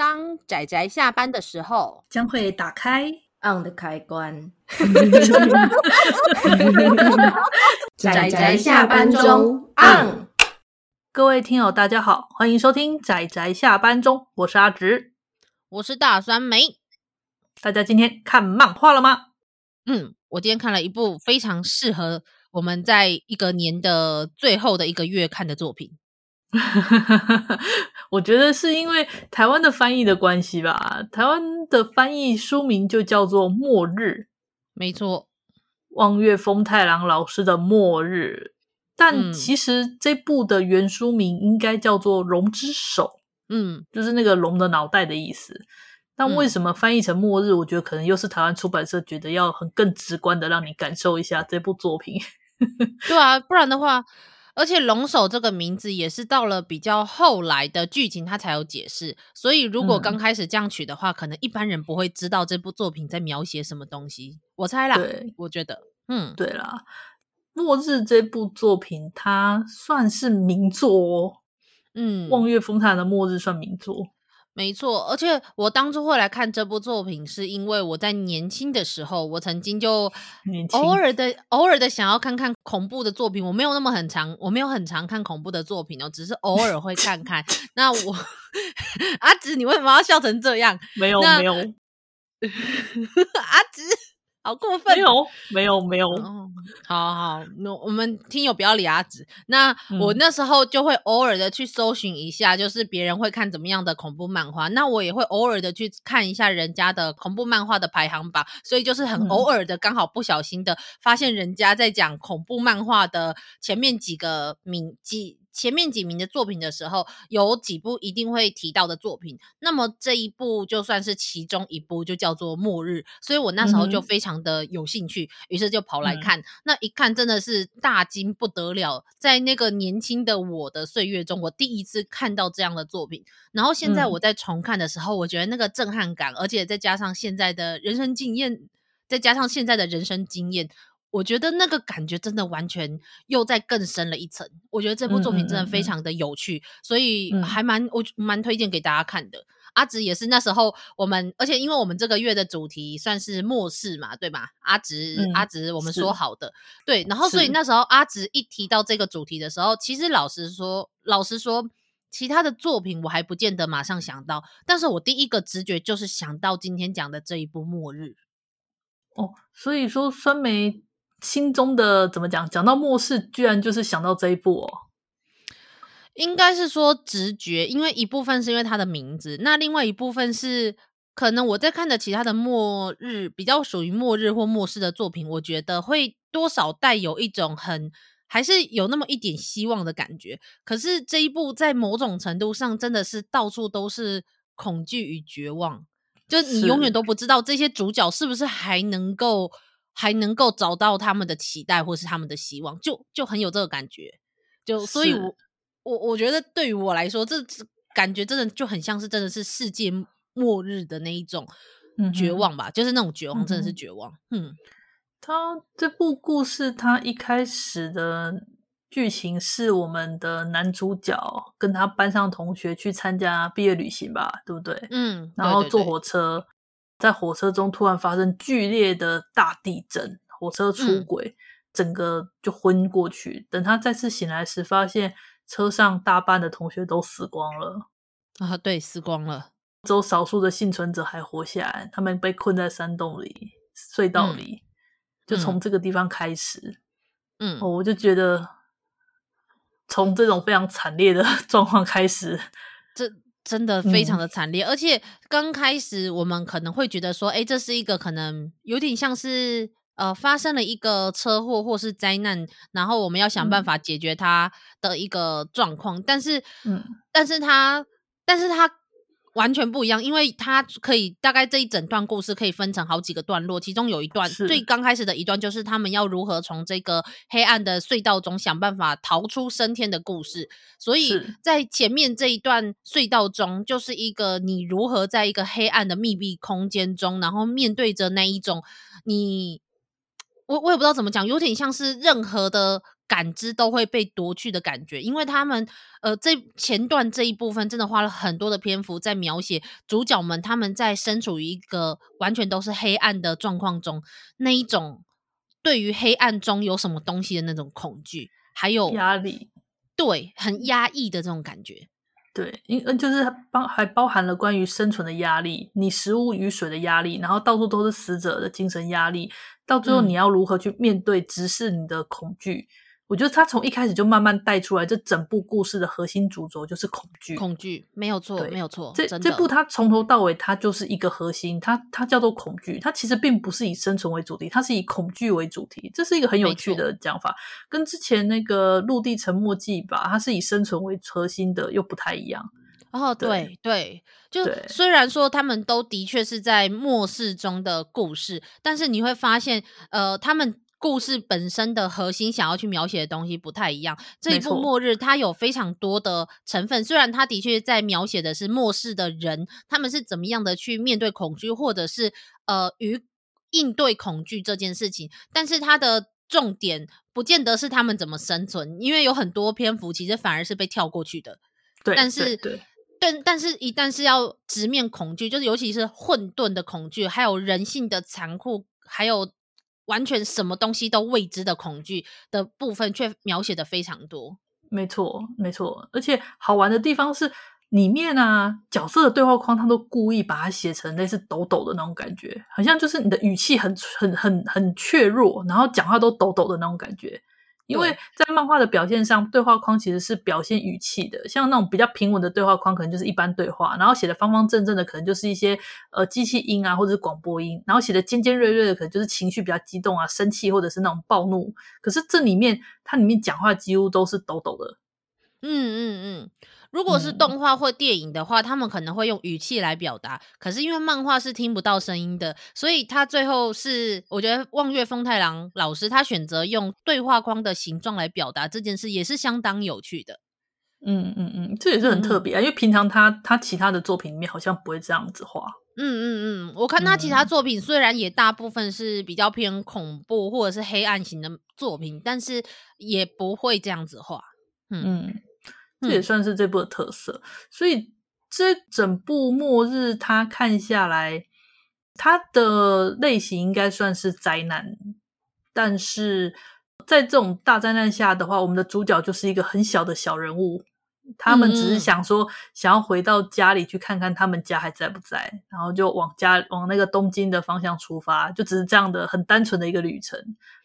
当仔仔下班的时候，将会打开 on 的开关。仔仔下班中 on。各位听友，大家好，欢迎收听仔仔下班中，我是阿直，我是大酸梅。大家今天看漫画了吗？嗯，我今天看了一部非常适合我们在一个年的最后的一个月看的作品。我觉得是因为台湾的翻译的关系吧。台湾的翻译书名就叫做《末日》，没错，望月丰太郎老师的《末日》。但其实这部的原书名应该叫做《龙之手》，嗯，就是那个龙的脑袋的意思。但为什么翻译成《末日》？我觉得可能又是台湾出版社觉得要很更直观的让你感受一下这部作品。对啊，不然的话。而且龙首这个名字也是到了比较后来的剧情，他才有解释。所以如果刚开始这样取的话，嗯，可能一般人不会知道这部作品在描写什么东西。我猜啦，对，我觉得，嗯，对啦，《末日》这部作品它算是名作哦。嗯，望月丰太郎的《末日》算名作。没错，而且我当初会来看这部作品，是因为我在年轻的时候，我曾经就 偶尔的、偶尔的想要看看恐怖的作品。我没有那么很常，我没有很常看恐怖的作品哦，只是偶尔会看 看。那我阿紫，你为什么要笑成这样？没有，没有，阿直。好过分！没有，没有，没有。哦、好好，那我们听友不要理阿紫。那我那时候就会偶尔的去搜寻一下，就是别人会看怎么样的恐怖漫画。那我也会偶尔的去看一下人家的恐怖漫画的排行榜。所以就是很偶尔的，刚好不小心的发现人家在讲恐怖漫画的前面几个名几。前面几名的作品的时候，有几部一定会提到的作品。那么这一部就算是其中一部，就叫做《末日》。所以我那时候就非常的有兴趣，嗯、于是就跑来看。嗯、那一看真的是大惊不得了，在那个年轻的我的岁月中，我第一次看到这样的作品。然后现在我在重看的时候，嗯、我觉得那个震撼感，而且再加上现在的人生经验，再加上现在的人生经验。我觉得那个感觉真的完全又再更深了一层。我觉得这部作品真的非常的有趣，嗯嗯嗯，所以还蛮我蛮推荐给大家看的。阿直也是那时候我们，而且因为我们这个月的主题算是末世嘛，对吧？阿直、嗯、阿直，我们说好的，对。然后所以那时候阿直一提到这个主题的时候，其实老实说，老实说，其他的作品我还不见得马上想到，但是我第一个直觉就是想到今天讲的这一部《末日》。哦，所以说酸梅。心中的怎么讲？讲到末世，居然就是想到这一部哦。应该是说直觉，因为一部分是因为它的名字，那另外一部分是可能我在看的其他的末日，比较属于末日或末世的作品，我觉得会多少带有一种很还是有那么一点希望的感觉。可是这一部在某种程度上真的是到处都是恐惧与绝望，就你永远都不知道这些主角是不是还能够。还能够找到他们的期待或是他们的希望，就就很有这个感觉，就所以我，我我我觉得对于我来说，这感觉真的就很像是真的是世界末日的那一种绝望吧，嗯、就是那种绝望，真的是绝望。嗯，嗯他这部故事，他一开始的剧情是我们的男主角跟他班上同学去参加毕业旅行吧，对不对？嗯，然后坐火车。在火车中突然发生剧烈的大地震，火车出轨，嗯、整个就昏过去。等他再次醒来时，发现车上大半的同学都死光了。啊，对，死光了，只有少数的幸存者还活下来。他们被困在山洞里、隧道里，嗯、就从这个地方开始。嗯，哦，我就觉得从这种非常惨烈的 状况开始，这。真的非常的惨烈，嗯、而且刚开始我们可能会觉得说，哎，这是一个可能有点像是呃发生了一个车祸或是灾难，然后我们要想办法解决它的一个状况，嗯、但是，嗯，但是他，但是他。完全不一样，因为它可以大概这一整段故事可以分成好几个段落，其中有一段最刚开始的一段就是他们要如何从这个黑暗的隧道中想办法逃出升天的故事。所以在前面这一段隧道中，就是一个你如何在一个黑暗的密闭空间中，然后面对着那一种你，我我也不知道怎么讲，有点像是任何的。感知都会被夺去的感觉，因为他们呃，这前段这一部分真的花了很多的篇幅在描写主角们他们在身处于一个完全都是黑暗的状况中，那一种对于黑暗中有什么东西的那种恐惧，还有压力，对，很压抑的这种感觉，对，因嗯，就是包还包含了关于生存的压力，你食物与水的压力，然后到处都是死者的精神压力，到最后你要如何去面对直视你的恐惧。嗯我觉得他从一开始就慢慢带出来，这整部故事的核心主轴就是恐惧。恐惧没有错，没有错。这这部它从头到尾，它就是一个核心，它它叫做恐惧。它其实并不是以生存为主题，它是以恐惧为主题。这是一个很有趣的讲法，跟之前那个《陆地沉没记》吧，它是以生存为核心的，又不太一样。哦，对对，就虽然说他们都的确是在末世中的故事，但是你会发现，呃，他们。故事本身的核心想要去描写的东西不太一样。这一部《末日》它有非常多的成分，虽然它的确在描写的是末世的人，他们是怎么样的去面对恐惧，或者是呃与应对恐惧这件事情，但是它的重点不见得是他们怎么生存，因为有很多篇幅其实反而是被跳过去的。对，但是对，对，但但是一旦是要直面恐惧，就是尤其是混沌的恐惧，还有人性的残酷，还有。完全什么东西都未知的恐惧的部分，却描写的非常多。没错，没错。而且好玩的地方是，里面啊角色的对话框，他都故意把它写成类似抖抖的那种感觉，好像就是你的语气很很很很怯弱，然后讲话都抖抖的那种感觉。因为在漫画的表现上，对话框其实是表现语气的，像那种比较平稳的对话框，可能就是一般对话，然后写的方方正正的，可能就是一些呃机器音啊，或者是广播音，然后写的尖尖锐锐的，可能就是情绪比较激动啊，生气或者是那种暴怒。可是这里面，它里面讲话几乎都是抖抖的。嗯嗯嗯。如果是动画或电影的话，嗯，他们可能会用语气来表达。可是因为漫画是听不到声音的，所以他最后是我觉得望月风太郎老师他选择用对话框的形状来表达这件事，也是相当有趣的。嗯嗯嗯，这也是很特别啊，嗯，因为平常他他其他的作品里面好像不会这样子画。嗯嗯嗯，我看他其他作品虽然也大部分是比较偏恐怖或者是黑暗型的作品，但是也不会这样子画。嗯。嗯这也算是这部的特色，嗯、所以这整部末日，它看下来，它的类型应该算是灾难。但是在这种大灾难下的话，我们的主角就是一个很小的小人物，他们只是想说，想要回到家里去看看他们家还在不在，然后就往家往那个东京的方向出发，就只是这样的很单纯的一个旅程。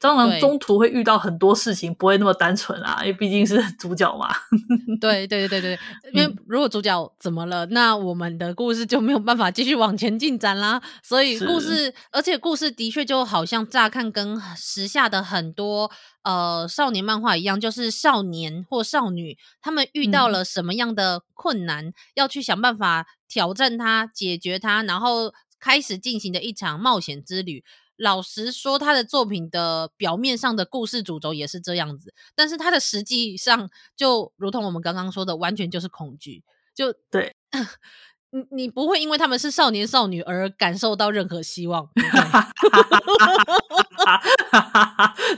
当然，中途会遇到很多事情，不会那么单纯啊，因为毕竟是 主角嘛。对对对对对，因为如果主角怎么了，那我们的故事就没有办法继续往前进展啦。所以故事，而且故事的确就好像乍看跟时下的很多呃少年漫画一样，就是少年或少女他们遇到了什么样的困难，嗯、要去想办法挑战它、解决它，然后开始进行的一场冒险之旅。老实说，他的作品的表面上的故事主轴也是这样子，但是他的实际上就如同我们刚刚说的，完全就是恐惧。就对，你你不会因为他们是少年少女而感受到任何希望。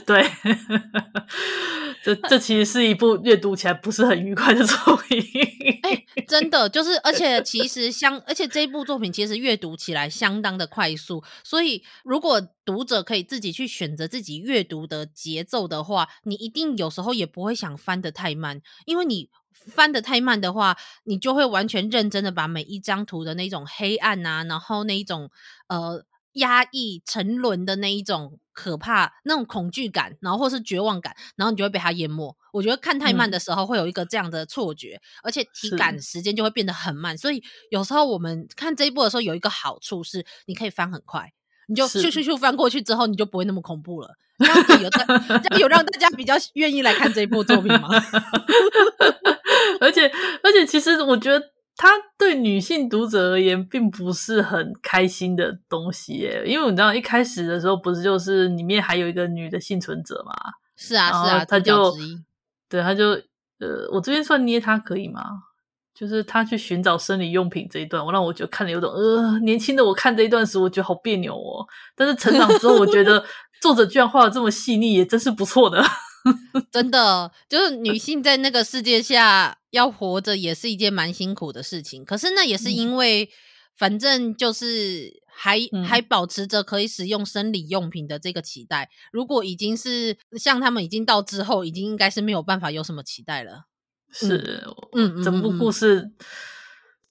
对。这这其实是一部阅读起来不是很愉快的作品。真的就是，而且其实相，而且这一部作品其实阅读起来相当的快速，所以如果读者可以自己去选择自己阅读的节奏的话，你一定有时候也不会想翻得太慢，因为你翻得太慢的话，你就会完全认真的把每一张图的那种黑暗啊，然后那一种呃。压抑、沉沦的那一种可怕、那种恐惧感，然后或是绝望感，然后你就会被它淹没。我觉得看太慢的时候会有一个这样的错觉，嗯、而且体感时间就会变得很慢。所以有时候我们看这一部的时候，有一个好处是你可以翻很快，你就咻咻咻翻过去之后，你就不会那么恐怖了。这样有这样有让大家比较愿意来看这一部作品吗？而 且而且，其实我觉得。它对女性读者而言，并不是很开心的东西耶，因为你知道一开始的时候，不是就是里面还有一个女的幸存者嘛？是啊，是啊，他就对，他就呃，我这边算捏他可以吗？就是他去寻找生理用品这一段，我让我觉得看了有种呃，年轻的我看这一段时，我觉得好别扭哦。但是成长之后，我觉得 作者居然画的这么细腻，也真是不错的。真的，就是女性在那个世界下要活着，也是一件蛮辛苦的事情。可是那也是因为，反正就是还、嗯、还保持着可以使用生理用品的这个期待。如果已经是像他们已经到之后，已经应该是没有办法有什么期待了。是，嗯，整部故事。嗯嗯嗯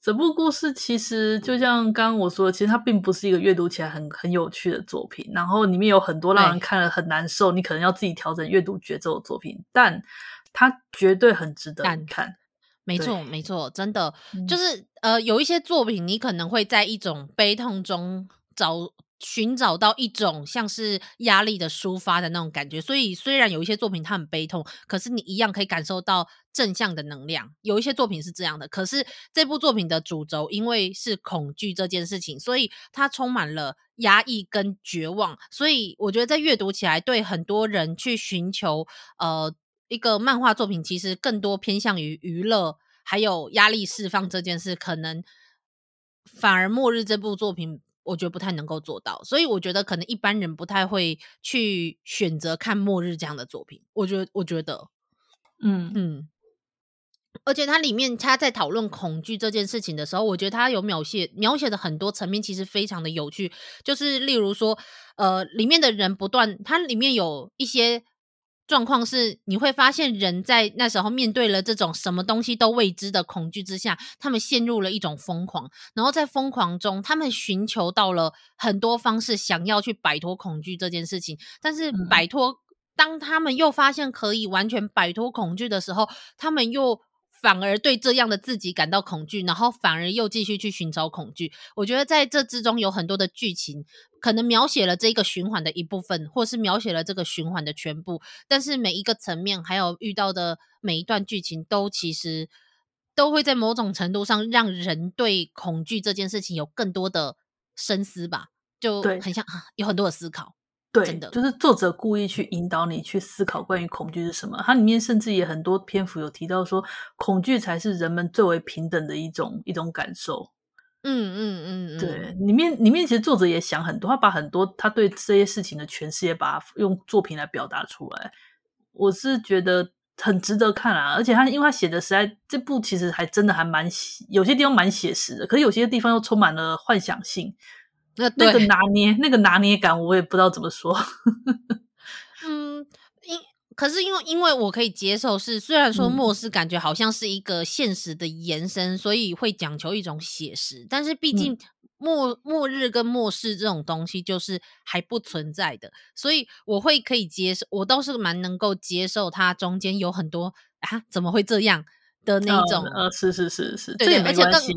整部故事其实就像刚刚我说的，其实它并不是一个阅读起来很很有趣的作品，然后里面有很多让人看了很难受，你可能要自己调整阅读节奏的作品，但它绝对很值得看。没错，没错，真的、嗯、就是呃，有一些作品你可能会在一种悲痛中找。寻找到一种像是压力的抒发的那种感觉，所以虽然有一些作品它很悲痛，可是你一样可以感受到正向的能量。有一些作品是这样的，可是这部作品的主轴因为是恐惧这件事情，所以它充满了压抑跟绝望。所以我觉得在阅读起来，对很多人去寻求呃一个漫画作品，其实更多偏向于娱乐，还有压力释放这件事，可能反而《末日》这部作品。我觉得不太能够做到，所以我觉得可能一般人不太会去选择看《末日》这样的作品。我觉得，我觉得，嗯嗯，而且它里面他在讨论恐惧这件事情的时候，我觉得他有描写描写的很多层面，其实非常的有趣。就是例如说，呃，里面的人不断，它里面有一些。状况是，你会发现人在那时候面对了这种什么东西都未知的恐惧之下，他们陷入了一种疯狂，然后在疯狂中，他们寻求到了很多方式，想要去摆脱恐惧这件事情。但是摆脱，当他们又发现可以完全摆脱恐惧的时候，他们又。反而对这样的自己感到恐惧，然后反而又继续去寻找恐惧。我觉得在这之中有很多的剧情，可能描写了这个循环的一部分，或是描写了这个循环的全部。但是每一个层面，还有遇到的每一段剧情，都其实都会在某种程度上让人对恐惧这件事情有更多的深思吧，就很像啊，有很多的思考。对，真的就是作者故意去引导你去思考关于恐惧是什么。它里面甚至也很多篇幅有提到说，恐惧才是人们最为平等的一种一种感受。嗯嗯嗯嗯，对，里面里面其实作者也想很多，他把很多他对这些事情的诠释也把它用作品来表达出来。我是觉得很值得看啊，而且他因为他写的实在这部其实还真的还蛮有些地方蛮写实的，可是有些地方又充满了幻想性。那那个拿捏，那个拿捏感，我也不知道怎么说。嗯，因可是因为因为我可以接受是，虽然说末世感觉好像是一个现实的延伸，嗯、所以会讲求一种写实，但是毕竟末、嗯、末日跟末世这种东西就是还不存在的，所以我会可以接受，我倒是蛮能够接受它中间有很多啊怎么会这样的那种，呃、哦，是是是是，对，这也没关系。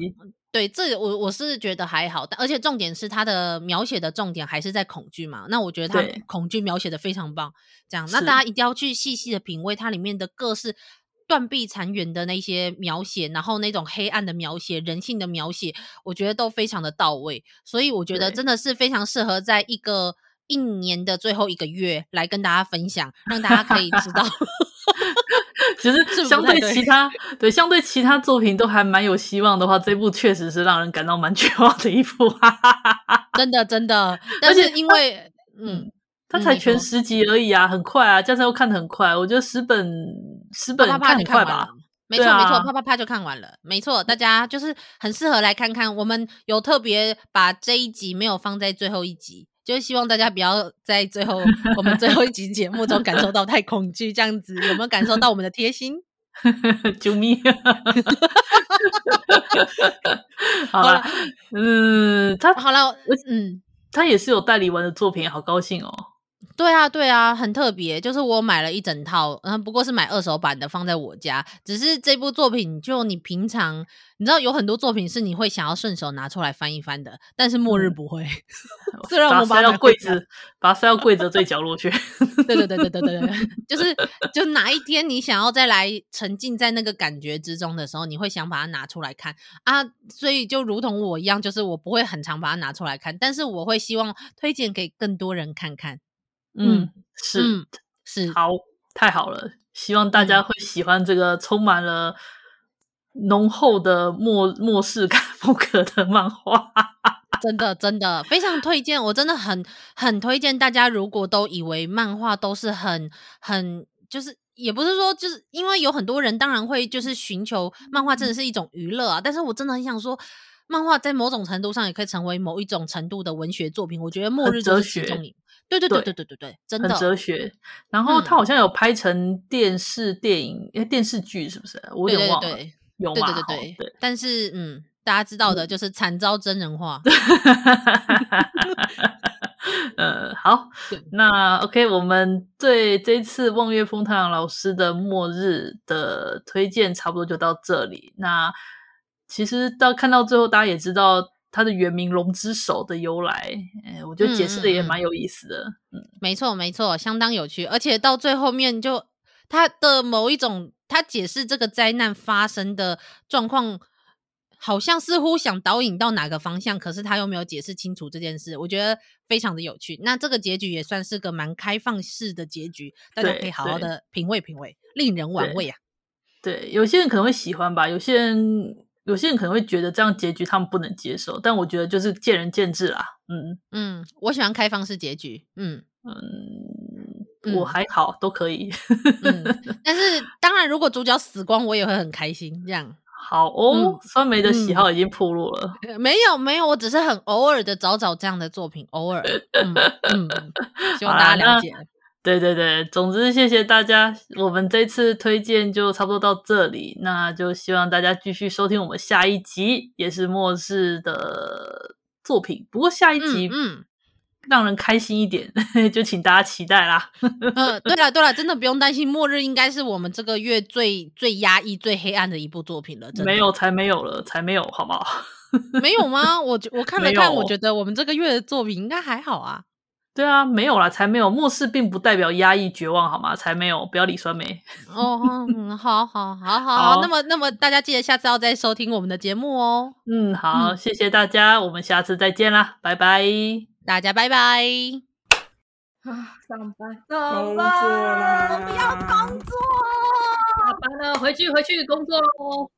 对，这我我是觉得还好，但而且重点是他的描写的重点还是在恐惧嘛。那我觉得他恐惧描写的非常棒，这样，那大家一定要去细细的品味它里面的各式断壁残垣的那些描写，然后那种黑暗的描写、人性的描写，我觉得都非常的到位。所以我觉得真的是非常适合在一个一年的最后一个月来跟大家分享，让大家可以知道。其实相对其他对，对相对其他作品都还蛮有希望的话，这部确实是让人感到蛮 绝望的一部，哈哈哈哈真的真的。但是因为嗯，它才全十集而已啊，很快啊，加上又看的很快，我觉得十本十本看很快吧。没错没错，啪啪啪就看完了。没错，大家就是很适合来看看。我们有特别把这一集没有放在最后一集。就是希望大家不要在最后我们最后一集节目中感受到太恐惧，这样子有没有感受到我们的贴心？救命！好了，嗯，他好了，嗯，他也是有代理完的作品，好高兴哦。对啊，对啊，很特别。就是我买了一整套，嗯，不过是买二手版的，放在我家。只是这部作品，就你平常你知道有很多作品是你会想要顺手拿出来翻一翻的，但是末日不会。嗯、虽然我们把它塞到柜子，把它塞到柜子最角落去。对对对对对对对，就是就哪一天你想要再来沉浸在那个感觉之中的时候，你会想把它拿出来看啊。所以就如同我一样，就是我不会很常把它拿出来看，但是我会希望推荐给更多人看看。嗯，是、嗯、是好，太好了！希望大家会喜欢这个充满了浓厚的末末世感风格的漫画。真的真的非常推荐，我真的很很推荐大家。如果都以为漫画都是很很。就是也不是说就是因为有很多人当然会就是寻求漫画真的是一种娱乐啊，但是我真的很想说，漫画在某种程度上也可以成为某一种程度的文学作品。我觉得末日就是其中一，对对对对对对对，真的哲学。然后他好像有拍成电视电影，哎、嗯，电视剧是不是？我有点忘了，对对对有吗？对对对对，对。但是嗯，大家知道的就是惨遭真人化。呃，好，那 OK，我们对这次望月风太郎老师的《末日》的推荐差不多就到这里。那其实到看到最后，大家也知道它的原名“龙之手”的由来，哎，我觉得解释的也蛮有意思的。嗯，嗯没错，没错，相当有趣。而且到最后面，就它的某一种，它解释这个灾难发生的状况。好像似乎想导引到哪个方向，可是他又没有解释清楚这件事，我觉得非常的有趣。那这个结局也算是个蛮开放式的结局，大家可以好好的品味品味，令人玩味啊对。对，有些人可能会喜欢吧，有些人有些人可能会觉得这样结局他们不能接受，但我觉得就是见仁见智啦。嗯嗯，我喜欢开放式结局。嗯嗯，我还好，都可以。嗯，但是当然，如果主角死光，我也会很开心。这样。好哦，酸梅的喜好已经暴露了。没有没有，我只是很偶尔的找找这样的作品，偶尔。嗯嗯，希望大家了解。对对对，总之谢谢大家，我们这次推荐就差不多到这里，那就希望大家继续收听我们下一集，也是末世的作品。不过下一集，嗯。嗯让人开心一点，就请大家期待啦。嗯，对了对了，真的不用担心，末日应该是我们这个月最最压抑、最黑暗的一部作品了。真的。没有，才没有了，才没有，好不好？没有吗？我我看了看，我觉得我们这个月的作品应该还好啊。对啊，没有啦，才没有。末世并不代表压抑、绝望，好吗？才没有，不要理酸梅。哦，嗯，好好好好好，那么那么大家记得下次要再收听我们的节目哦。嗯，好，嗯，谢谢大家，我们下次再见啦，拜拜。大家拜拜。啊，上班，上班，我不要工作。下班了，回去回去工作喽。